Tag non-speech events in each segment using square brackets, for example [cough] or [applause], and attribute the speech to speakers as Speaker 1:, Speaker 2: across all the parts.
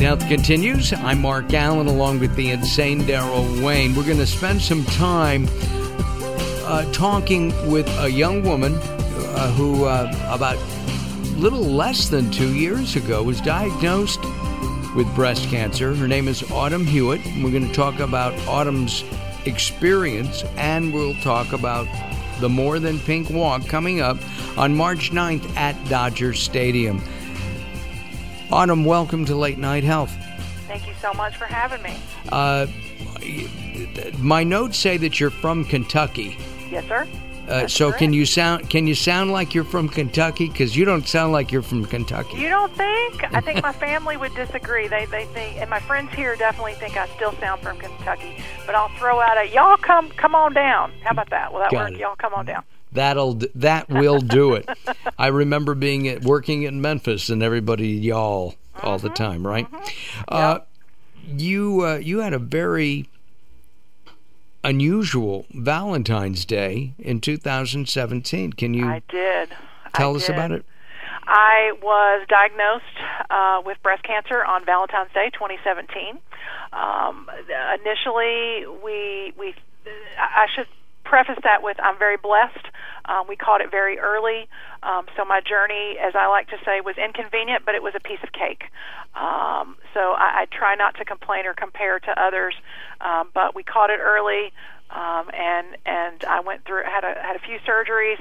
Speaker 1: Health continues. I'm Mark Alyn along with the insane Darrell Wayne. We're going to spend some time uh, talking with a young woman uh, who, uh, about little less than two years ago, was diagnosed with breast cancer. Her name is Autumn Hewitt. And we're going to talk about Autumn's experience and we'll talk about the More Than Pink Walk coming up on March 9th at Dodger Stadium. Autumn, welcome to Late Night Health.
Speaker 2: Thank you so much for having me.
Speaker 1: Uh, my notes say that you're from Kentucky.
Speaker 2: Yes, sir.
Speaker 1: Uh, so can you sound can you sound like you're from Kentucky? Because you don't sound like you're from Kentucky.
Speaker 2: You don't think? I think my [laughs] family would disagree. They they think, and my friends here definitely think I still sound from Kentucky. But I'll throw out a y'all come come on down. How about that? Will that
Speaker 1: Got
Speaker 2: work?
Speaker 1: it.
Speaker 2: Y'all come on down.
Speaker 1: That'll that will do it. I remember being at, working in Memphis and everybody y'all all the time, right? Uh, you uh, you had a very unusual Valentine's Day in 2017. Can you
Speaker 2: I did.
Speaker 1: tell
Speaker 2: I
Speaker 1: us
Speaker 2: did.
Speaker 1: about it?
Speaker 2: I was diagnosed uh, with breast cancer on Valentine's Day 2017. Um, initially, we we I should preface that with I'm very blessed. Um, we caught it very early, um, so my journey, as I like to say, was inconvenient, but it was a piece of cake. Um, so I, I try not to complain or compare to others, um, but we caught it early, um, and and I went through had a had a few surgeries,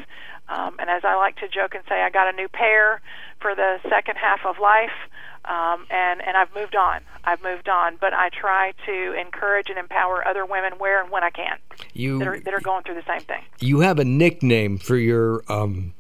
Speaker 2: um, and as I like to joke and say, I got a new pair for the second half of life. Um, and and I've moved on. I've moved on, but I try to encourage and empower other women where and when I can
Speaker 1: You
Speaker 2: that are that are going through the same thing.
Speaker 1: you have a nickname for your um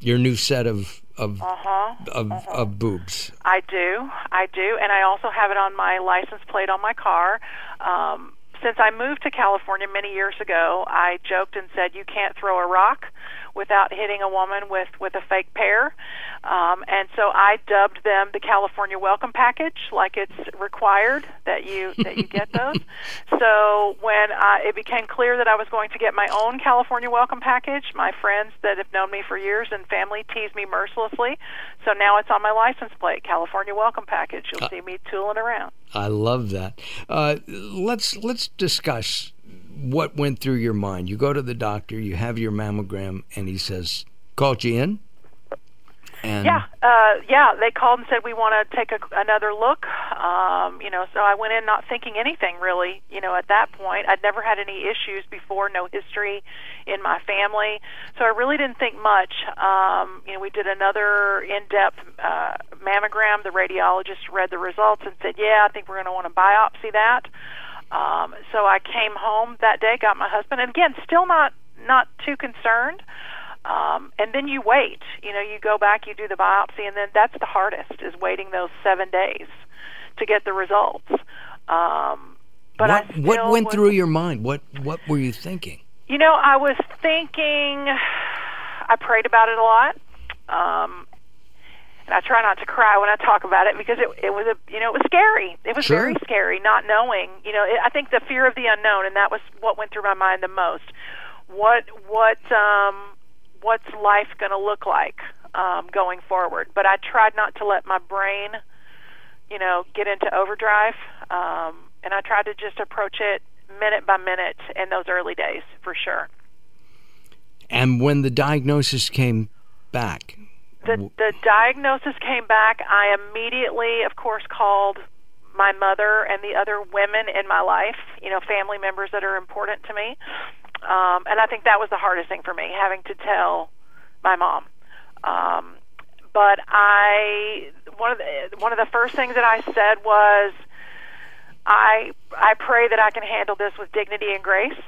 Speaker 1: your new set of of
Speaker 2: Uh huh.
Speaker 1: of, of boobs.
Speaker 2: I do. I do, and I also have it on my license plate on my car. Um, since I moved to California many years ago, I joked and said, "You can't throw a rock without hitting a woman with with a fake pair." Um, and so I dubbed them the California Welcome Package, like it's required that you that you get those. [laughs] so when I, it became clear that I was going to get my own California Welcome Package, my friends that have known me for years and family teased me mercilessly. So now it's on my license plate, California Welcome Package. You'll see me tooling around.
Speaker 1: I love that. Uh, let's let's discuss what went through your mind. You go to the doctor, you have your mammogram, and he says, "Called you in." And
Speaker 2: Yeah, uh, yeah. They called and said we want to take a, another look. Um, you know, so I went in not thinking anything really. You know, at that point, I'd never had any issues before, no history in my family, so I really didn't think much. Um, you know, we did another in-depth uh, mammogram. The radiologist read the results and said, "Yeah, I think we're going to want to biopsy that." Um, so I came home that day, got my husband, and again, still not not too concerned. Um, and then you wait. You know, you go back, you do the biopsy, and then that's the hardest is waiting those seven days to get the results. Um, but
Speaker 1: what
Speaker 2: I
Speaker 1: what went
Speaker 2: was-
Speaker 1: through your mind? What what were you thinking?
Speaker 2: You know, I was thinking. I prayed about it a lot. Um, I try not to cry when I talk about it because it it was a you know it was scary. It was
Speaker 1: Sure.
Speaker 2: very scary not knowing. You know, it, I think the fear of the unknown, and that was what went through my mind the most. What what um, what's life going to look like um, going forward? But I tried not to let my brain, you know, get into overdrive, um, and I tried to just approach it minute by minute in those early days for sure.
Speaker 1: And when the diagnosis came back,
Speaker 2: the the diagnosis came back, I immediately, of course, called my mother and the other women in my life, you know, family members that are important to me. Um, and I think that was the hardest thing for me, having to tell my mom. Um, but I one of the one of the first things that I said was, I I pray that I can handle this with dignity and grace,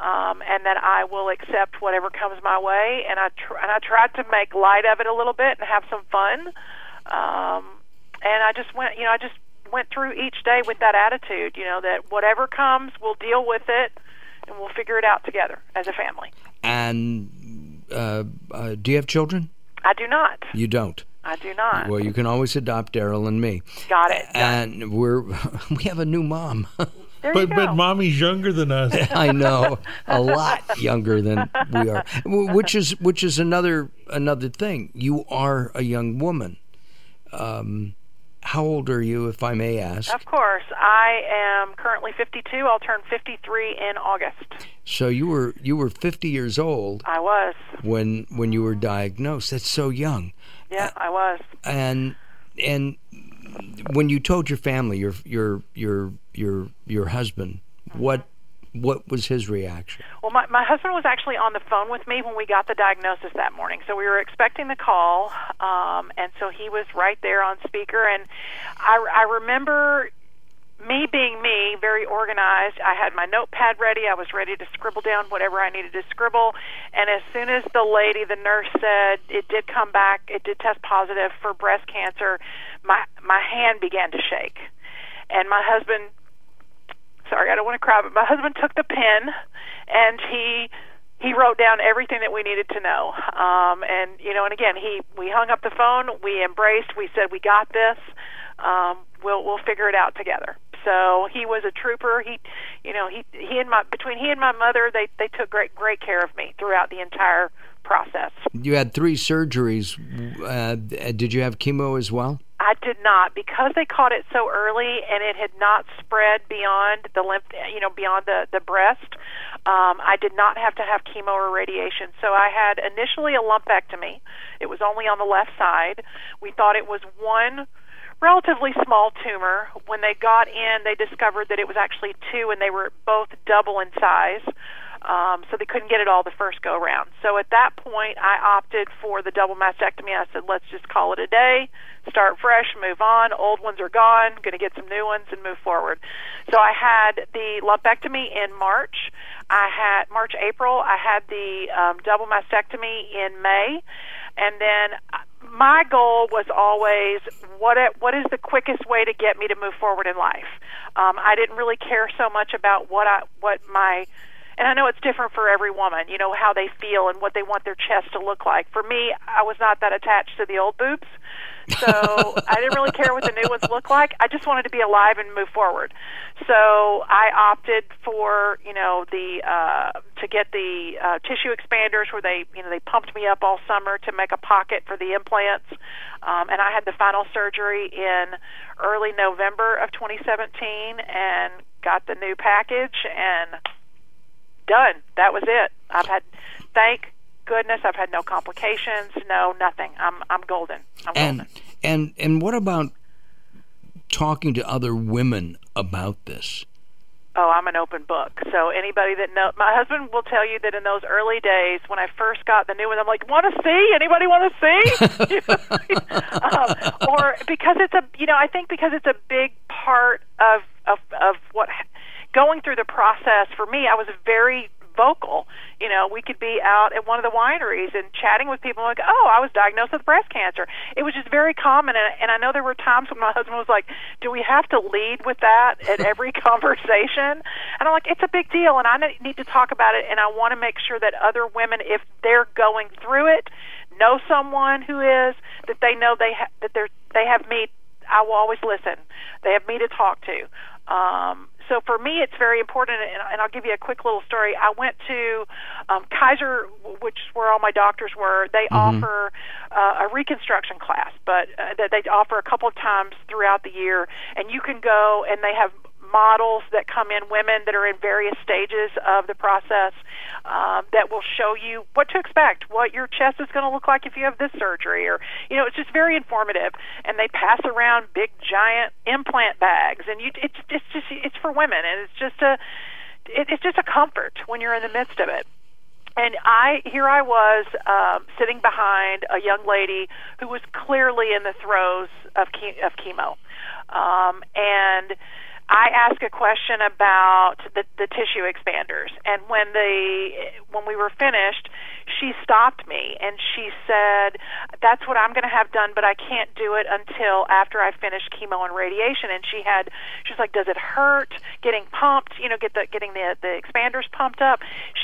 Speaker 2: um, and that I will accept whatever comes my way. And I tr- and I tried to make light of it a little bit and have some fun. Um, and I just went, you know, I just went through each day with that attitude, you know, that whatever comes, we'll deal with it, and we'll figure it out together as a family.
Speaker 1: and uh, uh, do you have children?
Speaker 2: I do not.
Speaker 1: You don't.
Speaker 2: I do not.
Speaker 1: Well, you can always adopt Darrell and me.
Speaker 2: Got it. Got it.
Speaker 1: And we're [laughs] we have a new mom. [laughs]
Speaker 2: There
Speaker 3: But but mommy's younger than us. [laughs]
Speaker 1: I know a [laughs] lot younger than we are, which is which is another another thing. You are a young woman. Um, how old are you, if I may ask?
Speaker 2: Of course. I am currently 52. I'll turn 53 in August.
Speaker 1: So you were you were 50 years old
Speaker 2: I was.
Speaker 1: when when you were diagnosed. That's so young.
Speaker 2: Yeah, I was.
Speaker 1: And and when you told your family, your your your your your husband, what what was his reaction?
Speaker 2: Well, my, my husband was actually on the phone with me when we got the diagnosis that morning. So we were expecting the call, um, and so he was right there on speaker. And I, I remember me being me, very organized. I had my notepad ready. I was ready to scribble down whatever I needed to scribble. And as soon as the lady, the nurse said it did come back, it did test positive for breast cancer, my my hand began to shake. And my husband sorry, I don't want to cry, but my husband took the pen and he he wrote down everything that we needed to know. Um, and you know, and again, he we hung up the phone, we embraced, we said we got this. Um, we'll we'll figure it out together. So he was a trooper. He, you know, he he and my between he and my mother, they they took great great care of me throughout the entire process.
Speaker 1: You had three surgeries. Uh, did you have chemo as well?
Speaker 2: I did not because they caught it so early and it had not spread beyond the lymph, you know, beyond the the breast. Um, I did not have to have chemo or radiation. So I had initially a lumpectomy. It was only on the left side. We thought it was one relatively small tumor. When they got in, they discovered that it was actually two, and they were both double in size. Um, so they couldn't get it all the first go round. So at that point, I opted for the double mastectomy. I said, let's just call it a day, start fresh, move on. Old ones are gone, going to get some new ones and move forward. So I had the lumpectomy in March. I had March, April. I had the um, double mastectomy in May, and then my goal was always what what is the quickest way to get me to move forward in life. Um, I didn't really care so much about what I what my and I know it's different for every woman, you know, how they feel and what they want their chest to look like. For me, I was not that attached to the old boobs. So I didn't really care what the new ones look like. I just wanted to be alive and move forward. So I opted for, you know, the uh to get the uh tissue expanders where they, you know, they pumped me up all summer to make a pocket for the implants. Um and I had the final surgery in early November of 2017 and got the new package and done. That was it. I've had, thank goodness, I've had no complications, no nothing. I'm I'm golden. I'm
Speaker 1: and
Speaker 2: golden.
Speaker 1: and and what about talking to other women about this?
Speaker 2: Oh, I'm an open book. So anybody that know, my husband will tell you that in those early days when I first got the new one, I'm like, want to see? Anybody want to see? [laughs] [laughs] um, or because it's a, you know, I think because it's a big part of of of what going through the process for me, I was very vocal. You know, we could be out at one of the wineries and chatting with people like, "Oh, I was diagnosed with breast cancer." It was just very common, and, and I know there were times when my husband was like, "Do we have to lead with that at [laughs] every conversation?" And I'm like, "It's a big deal, and I need to talk about it, and I want to make sure that other women, if they're going through it, know someone who is that they know they ha- that they're they have me. I will always listen. They have me to talk to." Um, so for me, it's very important, and, and I'll give you a quick little story. I went to um, Kaiser, which is where all my doctors were. They mm-hmm. offer uh, a reconstruction class, but uh, that they offer a couple of times throughout the year, and you can go, and they have models that come in, women that are in various stages of the process, um, that will show you what to expect, what your chest is going to look like if you have this surgery, or you know, it's just very informative. And they pass around big giant implant bags, and you, it's it's just it's for women, and it's just a it, it's just a comfort when you're in the midst of it and I here I was um, sitting behind a young lady who was clearly in the throes of ke- of chemo, um, and I asked a question about the, the tissue expanders, and when the when we were finished, she stopped me and she said, "That's what I'm going to have done, but I can't do it until after I finish chemo and radiation." And she had, she's like, "Does it hurt getting pumped? You know, get the getting the the expanders pumped up?"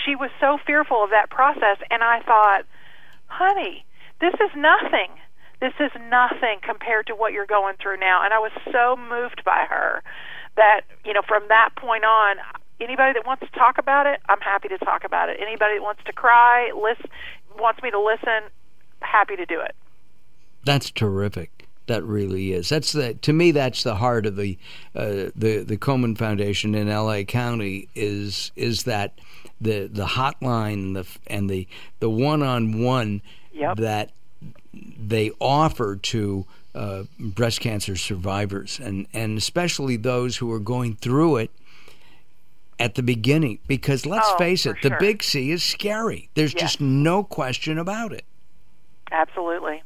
Speaker 2: She was so fearful of that process, and I thought, "Honey, this is nothing." This is nothing compared to what you're going through now. And I was so moved by her that you know from that point on anybody that wants to talk about it i'm happy to talk about it anybody that wants to cry listen wants me to listen happy to do it
Speaker 1: that's terrific That really is. That's the to me. That's the heart of the uh, the the Komen Foundation in L.A. County is is that the the hotline and the and the the one on one that they offer to uh, breast cancer survivors and and especially those who are going through it at the beginning because let's
Speaker 2: oh,
Speaker 1: face it the
Speaker 2: sure.
Speaker 1: big C is scary there's
Speaker 2: yes.
Speaker 1: just no question about it
Speaker 2: absolutely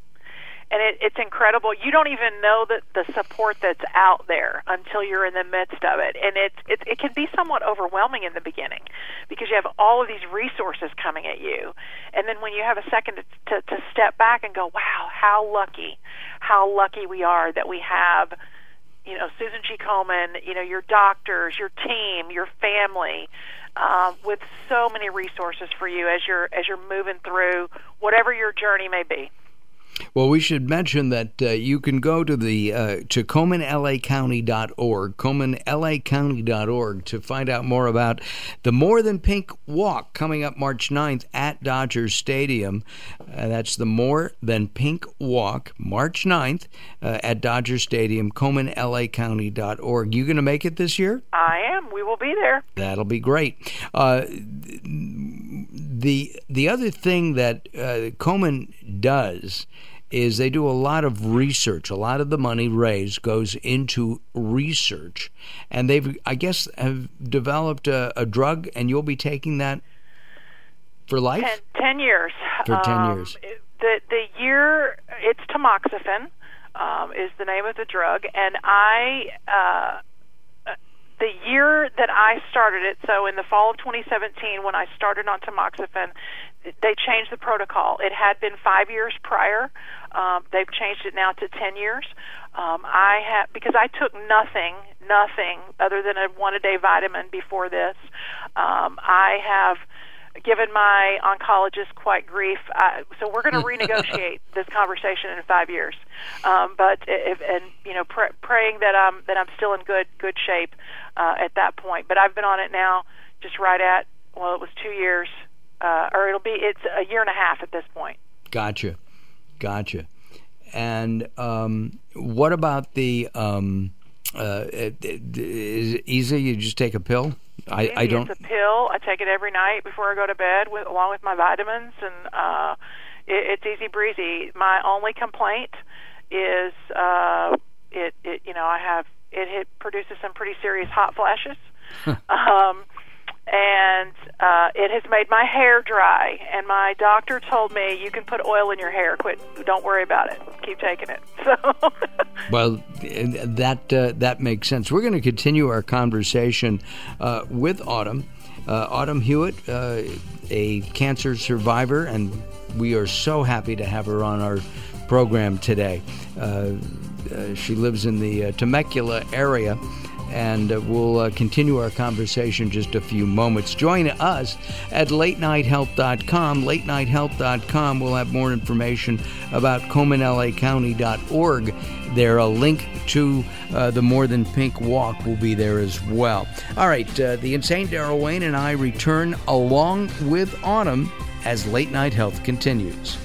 Speaker 2: and it, it's incredible. You don't even know that the support that's out there until you're in the midst of it, and it, it it can be somewhat overwhelming in the beginning because you have all of these resources coming at you, and then when you have a second to, to, to step back and go, "Wow, how lucky, how lucky we are that we have." You know, Susan G. Komen, you know, your doctors, your team, your family, uh, with so many resources for you as you're as you're moving through whatever your journey may be.
Speaker 1: Well, we should mention that uh, you can go to the uh, to KomenLACounty.org, KomenLACounty.org to find out more about the More Than Pink Walk coming up March 9th at Dodgers Stadium. Uh, that's the More Than Pink Walk, March 9th uh, at Dodger Stadium, KomenLACounty.org. You going to make it this year?
Speaker 2: I am. We will be there.
Speaker 1: That'll be great. Uh, the the other thing that uh, Komen does is they do a lot of research. A lot of the money raised goes into research, and they've, I guess, have developed a, a drug, and you'll be taking that for life.
Speaker 2: Ten, ten years.
Speaker 1: For ten
Speaker 2: um,
Speaker 1: years.
Speaker 2: The the year it's tamoxifen um, is the name of the drug, and I. Uh, the year that I started it, so in the fall of 2017, when I started on tamoxifen, they changed the protocol. It had been five years prior. Um, they've changed it now to 10 years. Um, I have because I took nothing, nothing other than a one a day vitamin before this. Um, I have given my oncologist quite grief. Uh, so we're going [laughs] to renegotiate this conversation in five years. Um, but if, and you know, pr- praying that I'm that I'm still in good good shape uh, at that point. But I've been on it now, just right at well, it was two years, uh, or it'll be it's a year and a half at this point.
Speaker 1: Gotcha, gotcha. And um, what about the? Um, uh, is it easy? You just take a pill. I, I don't.
Speaker 2: It's a pill. I take it every night before I go to bed, with along with my vitamins, and uh, it, it's easy breezy. My only complaint is uh, it, it. You know, I have it. It produces some pretty serious hot flashes. um, and uh, it has made my hair dry. And my doctor told me you can put oil in your hair. Quit. Don't worry about it. Keep taking it. [laughs] So. [laughs]
Speaker 1: well, that uh, that makes sense. We're going to continue our conversation uh, with Autumn. Uh, Autumn Hewitt, uh, a cancer survivor, and we are so happy to have her on our program today. Uh, she lives in the Temecula area and uh, we'll uh, continue our conversation in just a few moments. Join us at latenighthealth.com. Latenighthealth.com will have more information about KomenLACounty.org. There, a link to uh, the More Than Pink Walk will be there as well. All right, uh, the insane Darrell Wayne and I return along with Autumn as Late Night Health continues.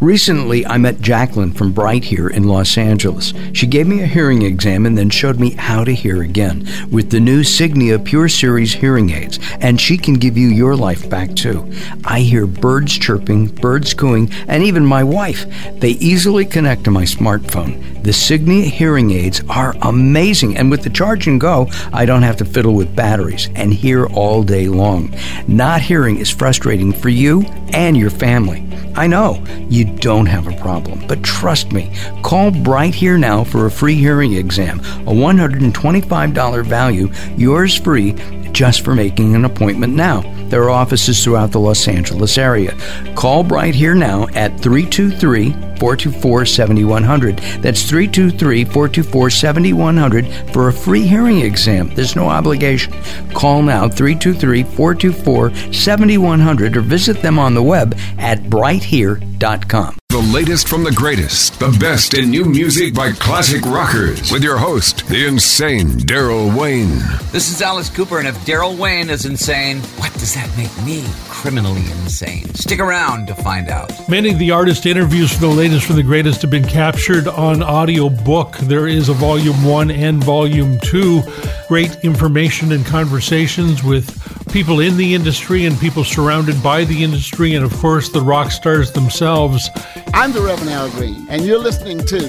Speaker 1: Recently, I met Jacqueline from Bright here in Los Angeles. She gave me a hearing exam and then showed me how to hear again with the new Signia Pure Series hearing aids, and she can give you your life back too. I hear birds chirping, birds cooing, and even my wife. They easily connect to my smartphone. The Signia hearing aids are amazing, and with the charge and go, I don't have to fiddle with batteries and hear all day long. Not hearing is frustrating for you and your family. I know you don't have a problem, but trust me, call Bright Here Now for a free hearing exam, a $125 value, yours free just for making an appointment now. There are offices throughout the Los Angeles area. Call Bright Here Now at 323 424 7100. That's 323 424 7100 for a free hearing exam. There's no obligation. Call now 323 424 7100 or visit them on the web at brighthere.com.
Speaker 3: The latest from the greatest, the best in new music by classic rockers, with your host, the insane Darrell Wayne.
Speaker 4: This is Alice Cooper, and if Darrell Wayne is insane, what does that make me criminally insane? Stick around to find out.
Speaker 5: Many of the artist interviews for the latest from the greatest have been captured on audio book. There is a volume one and volume two. Great information and conversations with people in the industry and people surrounded by the industry, and of course, the rock stars themselves.
Speaker 6: I'm the Reverend Al Green, and you're listening to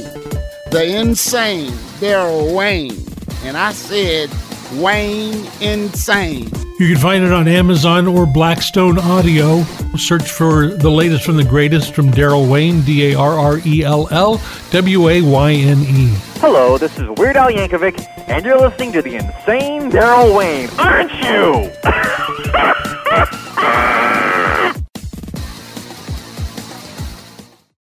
Speaker 6: the insane Darrell Wayne. And I said, Wayne Insane.
Speaker 5: You can find it on Amazon or Blackstone Audio. Search for the latest from the greatest from Darrell Wayne, D A R R E L L W A Y N E.
Speaker 7: Hello, this is Weird Al Yankovic, and you're listening to the insane Darrell Wayne, aren't you? [laughs]